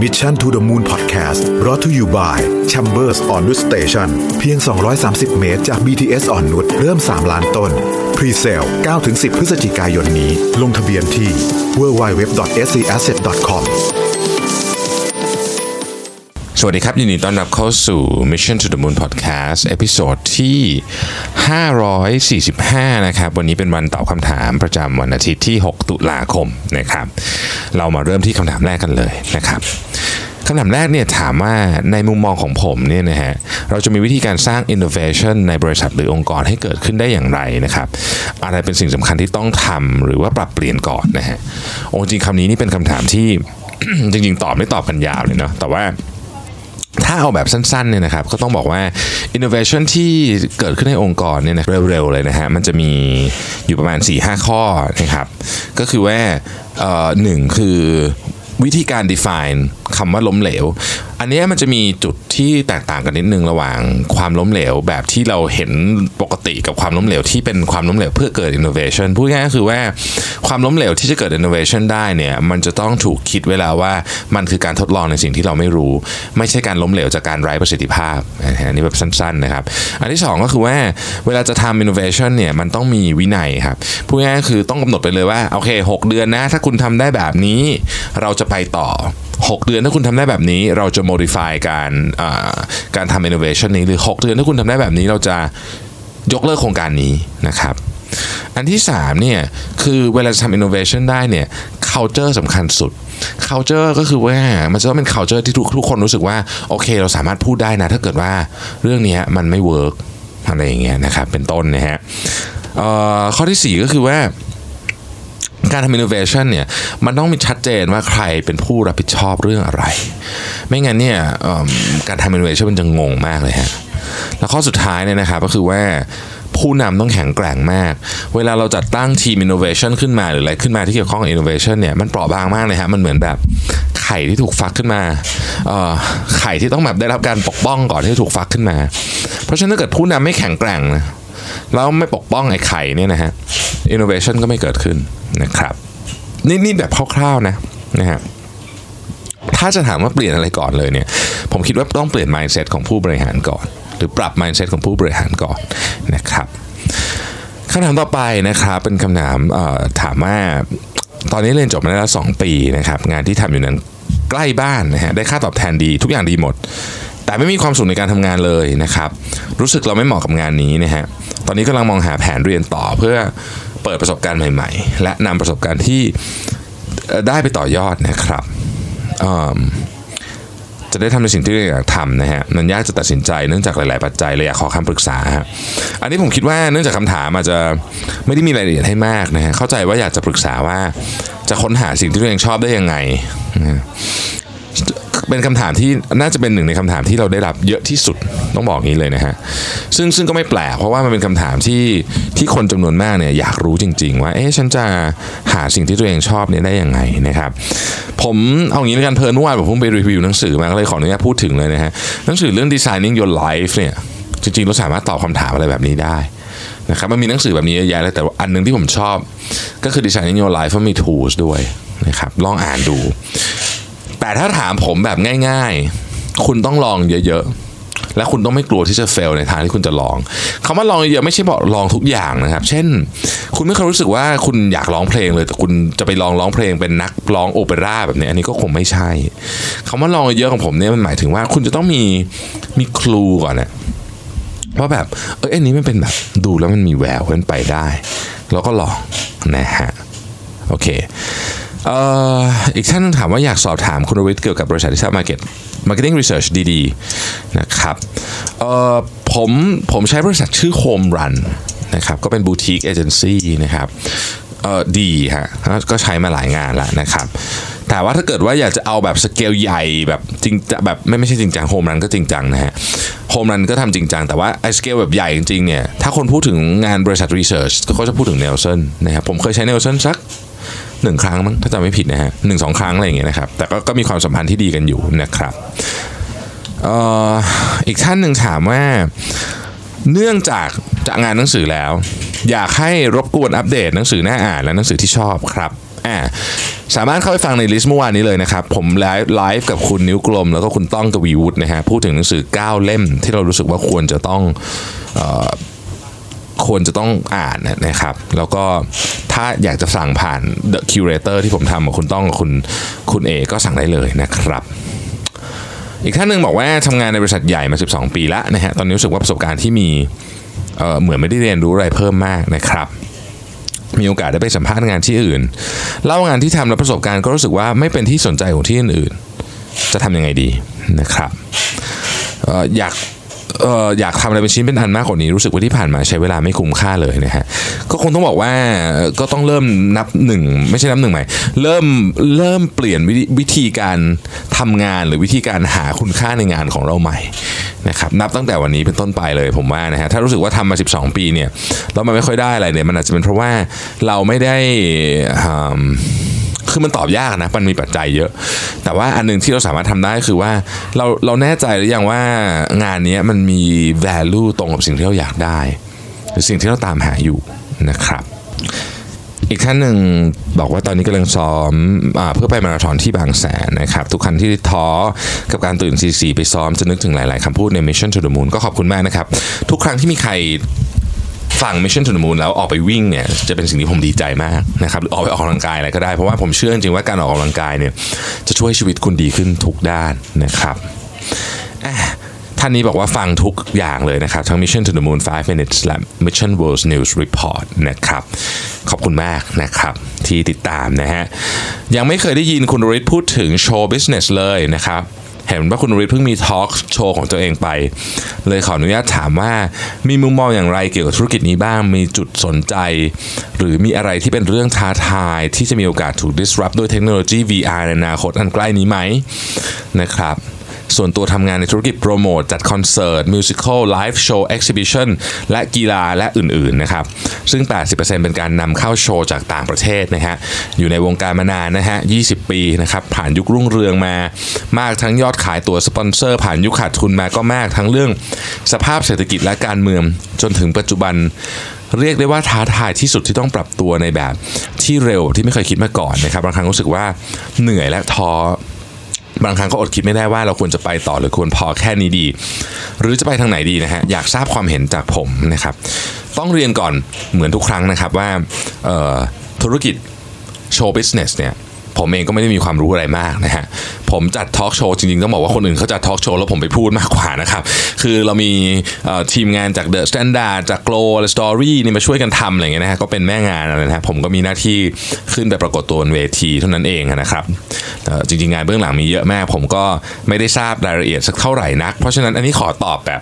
Mission to the Moon Podcast รอ t ธออยู่บ่าย Chambers on Wood Station เพียง 230 เมตรจาก BTS อ่อนนุชเริ่ม 3 ล้านต้น Pre-sale 9-10 พฤศจิกายนนี้ ลงทะเบียนที่ www.scasset.com สวัสดีครับ ยินดีต้อนรับเข้าสู่ Mission to the Moon Podcast เอพิโซดที่ 545 นะครับ วันนี้เป็นวันตอบคำถามประจำวันอาทิตย์ที่ 6 ตุลาคมนะครับ เรามาเริ่มที่คำถามแรกกันเลยนะครับ คำถามแรกเนี่ยถามว่าในมุมมองของผมเนี่ยนะฮะเราจะมีวิธีการสร้าง innovation ในบริษัทหรือองค์กรให้เกิดขึ้นได้อย่างไรนะครับ อะไรเป็นสิ่งสำคัญที่ต้องทำหรือว่าปรับเปลี่ยนก่อนนะฮะโอ้จริงคำนี้นี่เป็นคำถามที่จริง ๆ ตอบไม่ตอบกันยาวเลยเนาะแต่ว่าถ้าเอาแบบสั้นๆเนี่ยนะครับก็ต้องบอกว่า innovation ที่เกิดขึ้นในองค์กรเนี่ยนะเร็วๆเลยนะฮะมันจะมีอยู่ประมาณ 4-5 ข้อนะครับก็คือว่าเอ่อหนึ่งคือ วิธีการ define คำว่าล้มเหลว อันนี้มันจะมีจุดที่แตกต่างกันนิดนึงระหว่างความล้มเหลวแบบที่เราเห็นปกติกับความล้มเหลวที่เป็นความล้มเหลวเพื่อเกิด innovation พูดง่ายๆก็คือว่าความล้มเหลวที่จะเกิด innovation ได้เนี่ยมันจะต้องถูกคิดไว้แล้วว่ามันคือการทดลองในสิ่งที่เราไม่รู้ ไม่ใช่การล้มเหลวจากการไร้ประสิทธิภาพอันนี้แบบสั้นๆนะครับ อันที่สองก็คือว่าเวลาจะทำ innovation เนี่ยมันต้องมีวินัยครับพูดง่ายๆก็คือต้องกำหนดไปเลยว่าโอเค 6 เดือนนะถ้าคุณทำได้แบบนี้เราจะไปต่อ 6 เดือนถ้าคุณทำได้แบบนี้ เราจะ modify การการทำ innovation นี้หรือ 6 เดือนถ้าคุณทำได้แบบนี้เราจะยกเลิกโครงการนี้นะครับ อันที่3เนี่ยคือเวลาจะทำ innovation ได้เนี่ย culture สำคัญสุด culture ก็คือว่ามันจะต้องเป็น culture ที่ทุกทุกคนรู้สึกว่า โอเค เราสามารถพูดได้นะ ถ้าเกิดว่าเรื่องนี้มันไม่ work อะไรอย่างเงี้ยนะครับเป็นต้นนะฮะข้อที่ 4 ก็คือว่า การทำ innovation เนี่ยมันต้องมีชัดเจนว่าใครเป็นผู้รับผิดชอบเรื่องอะไร ไม่งั้นเนี่ยการทำ innovation มันจะงงมากเลยฮะแล้วข้อสุดท้ายเนี่ยนะครับก็คือว่าผู้นำต้องแข็งแกร่งมาก เวลาเราจัดตั้งทีม innovation ขึ้นมาหรืออะไรขึ้นมาที่เกี่ยวข้องกับ innovation เนี่ยมันเปราะบางมากเลยฮะมันเหมือนแบบไข่ที่ถูกฟักขึ้นมาไข่ที่ต้องแบบได้รับการปกป้องก่อนที่จะถูกฟักขึ้นมา เพราะฉะนั้นถ้าเกิดผู้นำไม่แข็งแกร่งนะแล้วไม่ปกป้องไอ้ไข่เนี่ยนะฮะ innovation ก็ไม่เกิดขึ้น นะครับ นี่นี่แบบคร่าวๆนะนะฮะถ้าจะถามว่าเปลี่ยนอะไรก่อนเลยเนี่ย ผมคิดว่าต้องเปลี่ยน mindset ของผู้บริหารก่อน หรือปรับ mindset ของผู้บริหารก่อนนะครับคำถามต่อไปนะครับเป็นคำถามถามว่าตอนนี้เรียนจบมาแล้วสองปีนะครับ งานที่ทำอยู่นั้นใกล้บ้านนะฮะได้ค่าตอบแทนดีทุกอย่างดีหมด แต่ไม่มีความสุขในการทำงานเลยนะครับ รู้สึกเราไม่เหมาะกับงานนี้นะฮะตอนนี้กำลังมองหาแผนเรียนต่อเพื่อ เปิดประสบการณ์ใหม่ ๆ และนำประสบการณ์ที่ได้ไปต่อยอดนะครับจะได้ทำในสิ่งที่เราอยากทำนะฮะมันยากจะตัดสินใจเนื่องจากหลาย ๆ ปัจจัยเลยอยากขอคำปรึกษาฮะอันนี้ผมคิดว่าเนื่องจากคำถามอาจจะไม่ได้มีรายละเอียดให้มากนะฮะเข้าใจว่าอยากจะปรึกษาว่าจะค้นหาสิ่งที่ตัวเองชอบได้ยังไง เป็นคำถามที่น่าจะเป็นหนึ่งในคำถามที่เราได้รับเยอะที่สุดต้องบอกงี้เลยนะฮะซึ่งซึ่งก็ไม่แปลกเพราะว่ามันเป็นคำถามที่ที่คนจำนวนมากเนี่ยอยากรู้จริง ๆ ว่าเอ๊ะฉันจะหาสิ่งที่ตัวเองชอบเนี่ยได้ยังไงนะครับผมเอางี้แล้วกันเพลินเมื่อวานผมเพิ่งไปรีวิวหนังสือมาก็เลยขออนุญาตพูดถึงเลยนะฮะหนังสือเรื่อง designing your life เนี่ยจริงๆเราสามารถตอบคำถามอะไรแบบนี้ได้นะครับมันมีหนังสือแบบนี้เยอะแยะเลยแต่อันหนึงที่ผมชอบ ก็คือ designing your life เพรามี tools ด้วยนะครับลองอ่านดู แต่ถ้าถามผมแบบง่าย ๆ คุณต้องลองเยอะๆ และคุณต้องไม่กลัวที่จะเฟลในทางที่คุณจะลองคำว่าลองเยอะๆไม่ใช่บอกลองทุกอย่างนะครับ เช่น คุณไม่เคยรู้สึกว่าคุณอยากร้องเพลงเลย แต่คุณจะไปลองร้องเพลงเป็นนักร้องโอเปร่าแบบนี้อันนี้ก็คงไม่ใช่คำว่าลองเยอะของผมเนี่ยมันหมายถึงว่าคุณจะต้องมีมีครูก่อนนะว่าแบบเอออันนี้มันเป็นแบบดูแล้วมันมีแววเป็นไปได้ แล้วก็ลองนะฮะโอเค อีกท่านนึงถามว่าอยากสอบถามคุณรวิทย์เกี่ยวกับบริษัทที่ทำ market marketing research ดีๆนะครับผมผมใช้บริษัทชื่อ Home Run นะครับก็เป็นบูติกเอเจนซี่นะครับดีฮะก็ใช้มาหลายงานแล้วนะครับแต่ว่าถ้าเกิดว่าอยากจะเอาแบบสเกลใหญ่แบบจริงจะแบบไม่ไม่ใช่จริงจังโฮมรันก็จริงจังนะฮะโฮมรันก็ทำจริงจังแต่ว่าไอ้สเกลแบบใหญ่จริงๆเนี่ยถ้าคนพูดถึงงานบริษัท research ก็เขาจะพูดถึง Nielsen นะครับผมเคยใช้ Nielsen สัก หนึ่งครั้งมั้งถ้าจำไม่ผิดนะฮะหนึ่งสองครั้งอะไรอย่างเงี้ยนะครับ แต่ก็ก็มีความสัมพันธ์ที่ดีกันอยู่นะครับเอ่ออีกท่านหนึ่งถามว่าเนื่องจากจากงานหนังสือแล้ว อยากให้รบกวนอัปเดตหนังสือน่าอ่านและหนังสือที่ชอบครับอ่าสามารถเข้าไปฟังใน list เมื่อวานนี้เลยนะครับ ผม live live กับคุณนิ้วกลม แล้วก็คุณต้องกวีวุฒินะฮะพูดถึงหนังสือ 9 เล่มที่เรารู้สึกว่าควรจะต้องอ ควรจะต้องอ่านนะครับ แล้วก็ถ้าอยากจะสั่งผ่าน The Curator ที่ผมทำกับคุณต้องกับคุณคุณเอก็สั่งได้เลยนะครับอีกท่านหนึ่งบอกว่าทำงานในบริษัทใหญ่มา 12 ปีแล้วนะฮะตอนนี้รู้สึกว่าประสบการณ์ที่มีเเหมือนไม่ได้เรียนรู้อะไรเพิ่มมากนะครับ มีโอกาสได้ไปสัมภาษณ์งานที่อื่นเล่างานที่ทำแล้วประสบการณ์ก็รู้สึกว่าไม่เป็นที่สนใจของที่อื่นๆจะทำยังไงดีนะครับอออยาก อออยากทำอะไรเป็นชิ้นเป็นอันมากกว่านี้รู้สึกว่าที่ผ่านมาใช้เวลาไม่คุ้มค่าเลยนะฮะก็คงต้องบอกว่าก็ต้องเริ่มนับหนึ่งไม่ใช่นับหนึ่งใหม่เริ่มเริ่มเปลี่ยนวิธีการทำงานหรือวิธีการหาคุณค่าในงานของเราใหม่นะครับนับตั้งแต่วันนี้เป็นต้นไปเลยผมว่านะฮะถ้ารู้สึกว่าทำมา 12 ปีเนี่ยแล้วมันไม่ค่อยได้อะไรเนี่ยมันอาจจะเป็นเพราะว่าเราไม่ได้ คือมันตอบยากนะมันมีปัจจัยเยอะ แต่ว่าอันนึงที่เราสามารถทำได้คือว่าเราเราแน่ใจหรือยังว่างานนี้มันมี value ตรงกับสิ่งที่เราอยากได้ หรือสิ่งที่เราตามหาอยู่นะครับ อีกท่านหนึ่งบอกว่าตอนนี้กำลังซ้อมอเพื่อไปมาราธอนที่บางแสนนะครับ ทุกครั้งที่ท้อกับการตื่นซีซีไปซ้อมจะนึกถึงหลาย ๆคำพูดใน Mission to the Moon ก็ขอบคุณมากนะครับ ทุกครั้งที่มีใคร ฟัง Mission to the Moon แล้วออกไปวิ่งเนี่ยจะเป็นสิ่งที่ผมดีใจมากนะครับหรือออกไปออกกำลังกายอะไรก็ได้เพราะว่าผมเชื่อจริงๆว่าการออกกำลังกายเนี่ยจะช่วยชีวิตคุณดีขึ้นทุกด้านนะครับท่านนี้บอกว่าฟังทุกอย่างเลยนะครับ ทั้ง Mission to the Moon 5 minutes และ Mission World News Report นะครับ ขอบคุณมากนะครับ ที่ติดตามนะฮะ ยังไม่เคยได้ยินคุณริทพูดถึงโชว์ business เลยนะครับ เห็นว่าคุณริทเพิ่งมีทอล์กโชว์ของตัวเองไป เลยขออนุญาตถามว่ามีมุมมองอย่างไรเกี่ยวกับธุรกิจนี้บ้าง มีจุดสนใจ หรือมีอะไรที่เป็นเรื่องท้าทายที่จะมีโอกาสถูก disrupt ด้วยเทคโนโลยี VR ในอนาคตอันใกล้นี้ไหมนะครับ ส่วนตัวทำงานในธุรกิจโปรโมทจัดคอนเสิร์ต musical live show exhibitionและกีฬาและอื่นๆนะครับซึ่ง 80%เป็นการนำเข้าโชว์จากต่างประเทศนะฮะอยู่ในวงการมานานนะฮะ 20 ปีนะครับผ่านยุครุ่งเรืองมามากทั้งยอดขายตัวสปอนเซอร์ ผ่านยุคขาดทุนมาก็มากทั้งเรื่องสภาพเศรษฐกิจและการเมืองจนถึงปัจจุบันเรียกได้ว่าท้าทายที่สุดที่ต้องปรับตัวในแบบที่เร็วที่ไม่เคยคิดมาก่อนนะครับบางครั้งรู้สึกว่าเหนื่อยและท้อ บางครั้งก็อดคิดไม่ได้ว่าเราควรจะไปต่อหรือควรพอแค่นี้ดี หรือจะไปทางไหนดีนะฮะอยากทราบความเห็นจากผมนะครับ ต้องเรียนก่อนเหมือนทุกครั้งนะครับว่าธุรกิจ show business เนี่ย ผมเองก็ไม่ได้มีความรู้อะไรมากนะฮะผมจัดทอล์กโชว์จริงๆ ต้องบอกว่าคนอื่นเขาจัดทอล์กโชว์แล้วผมไปพูดมากกว่านะครับ คือเรามีทีมงานจาก THE STANDARD จาก Glow Story นี่มาช่วยกันทำอะไรเงี้ยนะฮะก็เป็นแม่งานอะไรนะฮะผมก็มีหน้าที่ขึ้นไปปรากฏตัวบนเวทีเท่านั้นเองนะครับจริงๆ งานเบื้องหลังมีเยอะมาก ผมก็ไม่ได้ทราบรายละเอียดสักเท่าไหร่นัก เพราะฉะนั้นอันนี้ขอตอบแบบ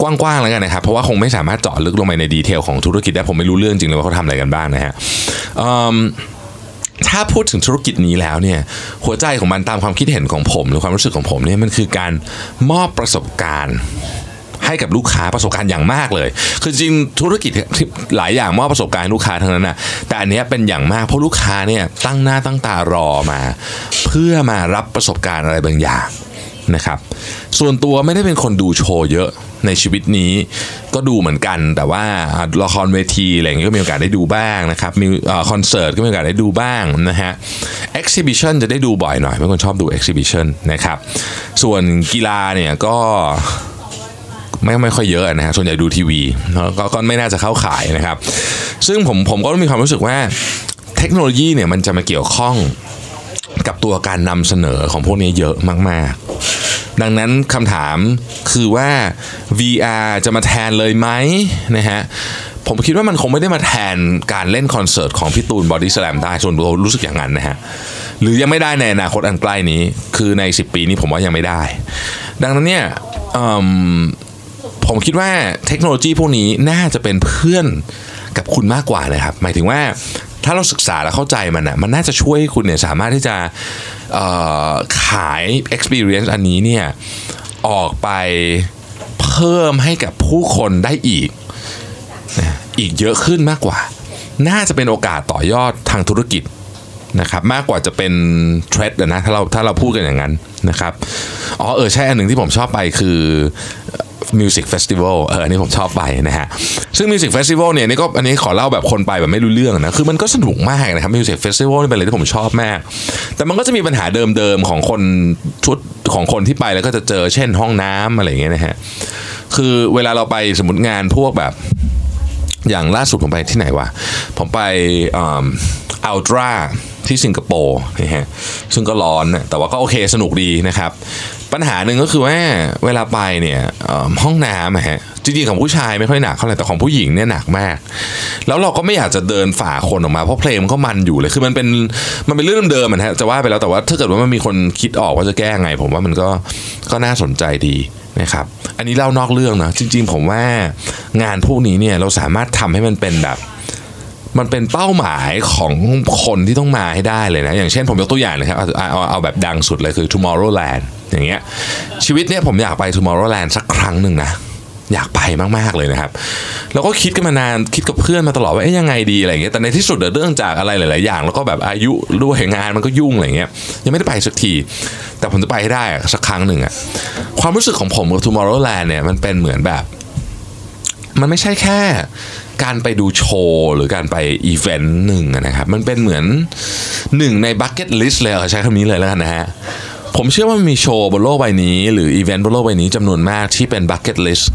กว้างๆแล้วกันนะครับ เพราะว่าคงไม่สามารถเจาะลึกลงไปในดีเทลของธุรกิจได้ผมไม่รู้เรื่องจริงเลยว่าเขาทำอะไรกันบ้างนะฮะ ถ้าพูดถึงธุรกิจนี้แล้วเนี่ยหัวใจของมันตามความคิดเห็นของผมหรือความรู้สึกของผมเนี่ยมันคือการมอบประสบการณ์ให้กับลูกค้าประสบการณ์อย่างมากเลย คือจริงธุรกิจหลายอย่างมอบประสบการณ์ลูกค้าทั้งนั้นนะแต่อันนี้เป็นอย่างมากเพราะลูกค้าเนี่ยตั้งหน้าตั้งตารอมา เพื่อมารับประสบการณ์อะไรบางอย่างนะครับ ส่วนตัวไม่ได้เป็นคนดูโชว์เยอะ ในชีวิตนี้ก็ดูเหมือนกัน แต่ว่าละครเวทีอะไรอย่างนี้ก็มีโอกาสได้ดูบ้างนะครับมีคอนเสิร์ตก็มีโอกาสได้ดูบ้างนะฮะ exhibition จะได้ดูบ่อยหน่อยเป็นคนชอบดู exhibition นะครับส่วนกีฬาเนี่ยก็ไม่ไม่ค่อยเยอะนะฮะส่วนใหญ่ดูทีวีก็ก็ไม่น่าจะเข้าขายนะครับ ซึ่งผมผมก็มีความรู้สึกว่าเทคโนโลยีเนี่ยมันจะมาเกี่ยวข้องกับตัวการนำเสนอของพวกนี้เยอะมากๆ ดังนั้นคำถามคือว่า VR จะมาแทนเลยไหมนะฮะผมคิดว่ามันคงไม่ได้มาแทนการเล่นคอนเสิร์ตของพี่ตูนบอดี้สแลมได้ส่วนตัวรู้สึกอย่างนั้นนะฮะหรือยังไม่ได้ในอนาคตอันใกล้นี้ คือใน 10 ปีนี้ผมว่ายังไม่ได้ ดังนั้นเนี่ยผมคิดว่าเทคโนโลยีพวกนี้น่าจะเป็นเพื่อนกับคุณมากกว่านะครับ หมายถึงว่า ถ้าเราศึกษาและเข้าใจมันอะมันน่าจะช่วยคุณเนี่ยสามารถที่จะขาย experience อันนี้เนี่ยออกไปเพิ่มให้กับผู้คนได้อีกอีกเยอะขึ้นมากกว่า น่าจะเป็นโอกาสต่อยอดทางธุรกิจนะครับมากกว่าจะเป็นเทรดนะถ้าเราถ้าเราพูดกันอย่างนั้นนะครับอ๋อเออใช่อันหนึ่งที่ผมชอบไปคือ Music Festival เอออันนี้ผมชอบไปนะฮะ ซึ่ง Music Festival เนี่ยนี่ก็อันนี้ขอเล่าแบบคนไปแบบไม่รู้เรื่องนะ คือมันก็สนุกมากนะครับ Music Festival นี่เป็นอะไรที่ผมชอบมาก แต่มันก็จะมีปัญหาเดิมๆของคนชุดของคนที่ไปแล้วก็จะเจอเช่นห้องน้ำอะไรอย่างเงี้ยนะฮะ คือเวลาเราไปสมมติงานพวกแบบอย่างล่าสุดผมไปที่ไหนวะ ผมไปอัลตรา ที่สิงคโปร์นะฮะซึ่งก็ร้อนแต่ว่าก็โอเคสนุกดีนะครับ ปัญหาหนึ่งก็คือว่าเวลาไปเนี่ยห้องน้ำฮะจริงๆของผู้ชายไม่ค่อยหนักเท่าไหร่แต่ของผู้หญิงเนี่ยหนักมาก แล้วเราก็ไม่อยากจะเดินฝ่าคนออกมาเพราะเพลงมันก็มันอยู่เลยคือมันเป็นมันเป็นเรื่องเดิมๆอนะฮะจะว่าไปแล้วแต่ว่าถ้าเกิดว่ามันมีคนคิดออกว่าจะแก้ไง ผมว่ามันก็ก็น่าสนใจดีนะครับอันนี้เล่านอกเรื่องนะจริง ๆ ผมว่างานพวกนี้เนี่ยเราสามารถทำให้มันเป็นแบบ มันเป็นเป้าหมายของคนที่ต้องมาให้ได้เลยนะ อย่างเช่นผมยกตัวอย่างนะครับเอาเอาเอาแบบดังสุดเลยคือ Tomorrowland อย่างเงี้ยชีวิตเนี่ยผมอยากไป Tomorrowland สักครั้งหนึ่งนะอยากไปมากๆเลยนะครับ แล้วก็คิดกันมานานคิดกับเพื่อนมาตลอดว่าเอ๊ยยังไงดีอะไรเงี้ยแต่ในที่สุดเดเรื่องจากอะไรหลาย ๆ อย่าง แล้วก็แบบอายุด้วยงานมันก็ยุ่งอะไรเงี้ยยังไม่ได้ไปสักที แต่ผมจะไปให้ได้สักครั้งหนึ่งอะความรู้สึกของผมกับ Tomorrowland เนี่ยมันเป็นเหมือนแบบ มันไม่ใช่แค่ การไปดูโชว์หรือการไปอีเวนต์หนึ่งนะครับ มันเป็นเหมือนหนึ่งใน bucket list เลยเอาใช้คำนี้เลยแล้วกันนะฮะผมเชื่อว่ามีโชว์บนโลกใบนี้ หรืออีเวนต์บนโลกใบนี้จำนวนมากที่เป็น bucket list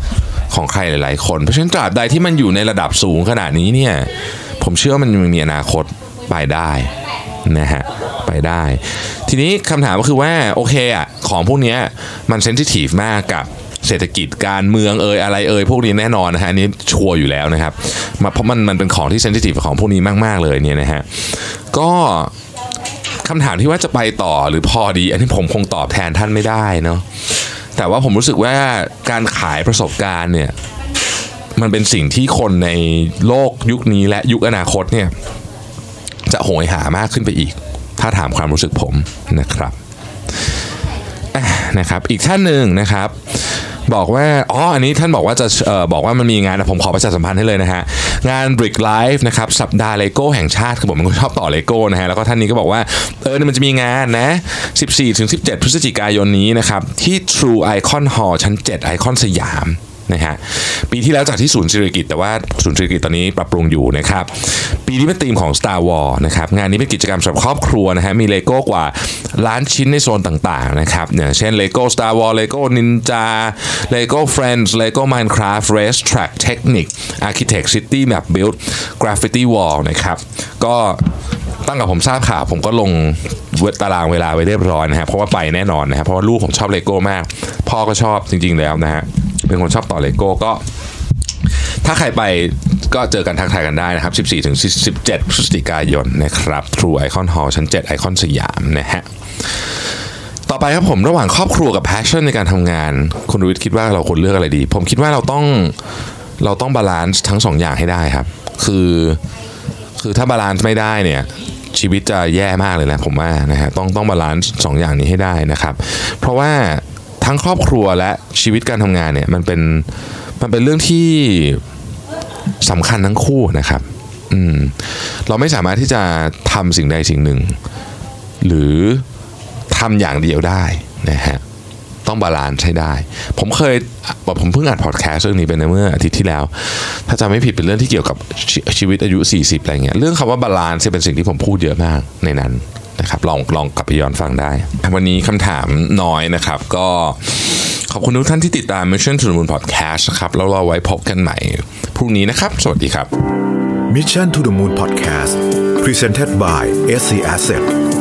ของใครหลาย ๆ คน เพราะฉะนั้นตราบใดที่มันอยู่ในระดับสูงขนาดนี้เนี่ยผมเชื่อว่ามันยังมีอนาคตไปได้นะฮะไปได้ ทีนี้คำถามก็คือว่าโอเคอะของพวกนี้มันเซนซิทีฟมากกับ เศรษฐกิจการเมืองเอ่ยอะไรเอ่ยพวกนี้แน่นอนนะฮะนี้ชัวร์อยู่แล้วนะครับมาเพราะมันมันเป็นของที่เซนซิทีฟของพวกนี้มาก ๆ เลยเนี่ยนะฮะก็คำถามที่ว่าจะไปต่อหรือพอดี อันนี้ผมคงตอบแทนท่านไม่ได้เนาะแต่ว่าผมรู้สึกว่าการขายประสบการณ์เนี่ยมันเป็นสิ่งที่คนในโลกยุคนี้และยุคอนาคตเนี่ยจะโหยหามากขึ้นไปอีก ถ้าถามความรู้สึกผมนะครับนะครับ อีกท่านหนึ่งนะครับ บอกว่าอ๋ออันนี้ท่านบอกว่าจะเอ่อบอกว่ามันมีงานนะผมขอประชาสัมพันธ์ให้เลยนะฮะงาน Brick Life นะครับสัปดาห์เลโก้แห่งชาติคือผมเป็นคนชอบต่อเลโก้นะฮะแล้วก็ท่านนี้ก็บอกว่าเออมันจะมีงานนะ 14-17 พฤศจิกายนนี้นะครับที่ True Icon Hall ชั้น 7 ไอคอนสยาม นะฮะปีที่แล้วจากที่ศูนย์ศิริกิตแต่ว่าศูนย์สิริกิติ์ตอนนี้ปรับปรุงอยู่นะครับปีนี้เป็นธีมของ Star Wars นะครับงานนี้เป็นกิจกรรมสำหรับครอบครัวนะฮะมีเลโก้กว่าล้านชิ้นในโซนต่างๆนะครับอย่างเช่น Lego Star Wars Lego Ninjago Lego Friends Lego Minecraft Race Track Technic Architect City Map Build Graffiti Wall นะครับก็ตั้งแต่ผมทราบข่าวผมก็ลงตารางเวลาไว้เรียบร้อยนะฮะเพราะว่าไปแน่นอนนะฮะเพราะว่าลูกผมชอบเลโก้มาก พ่อก็ชอบจริงๆแล้วนะฮะ เป็นคนชอบต่อเลโก้ก็ ถ้าใครไปก็เจอกันทักทายกันได้นะครับ 14ถึง17พฤศจิกายนนะครับ True Icon Hall ชั้น 7 ไอคอนสยามนะฮะต่อไปครับผมระหว่างครอบครัวกับ passion ในการทำงาน คุณวิทย์คิดว่าเราควรเลือกอะไรดี ผมคิดว่าเราต้องเราต้อง balance ทั้งสองอย่างให้ได้ครับ คือคือถ้า balance ไม่ได้เนี่ยชีวิตจะแย่มากเลยนะผมว่านะฮะต้องต้อง balance สองอย่างนี้ให้ได้นะครับ เพราะว่า ทั้งครอบครัวและชีวิตการทำงานเนี่ยมันเป็นมันเป็นเรื่องที่สำคัญทั้งคู่นะครับ อืมเราไม่สามารถที่จะทำสิ่งใดสิ่งหนึ่ง หรือทำอย่างเดียวได้นะฮะต้อง balance ให้ได้ ผมเคยบอกผมเพิ่งอัดพอดแคสต์เรื่องนี้ไปในเมื่ออาทิตย์ที่แล้ว ถ้าจำไม่ผิดเป็นเรื่องที่เกี่ยวกับชีวิตอายุ 40 อะไรเงี้ย เรื่องคำว่า balance เป็นสิ่งที่ผมพูดเยอะมากในนั้น นะครับลองลองกลับไปย้อนฟังได้ วันนี้คำถามน้อยนะครับ ก็ขอบคุณทุกท่านที่ติดตาม Mission to the Moon Podcast นะครับแล้วเราไว้พบกันใหม่พรุ่งนี้นะครับ สวัสดีครับ Mission to the Moon Podcast Presented by SC Asset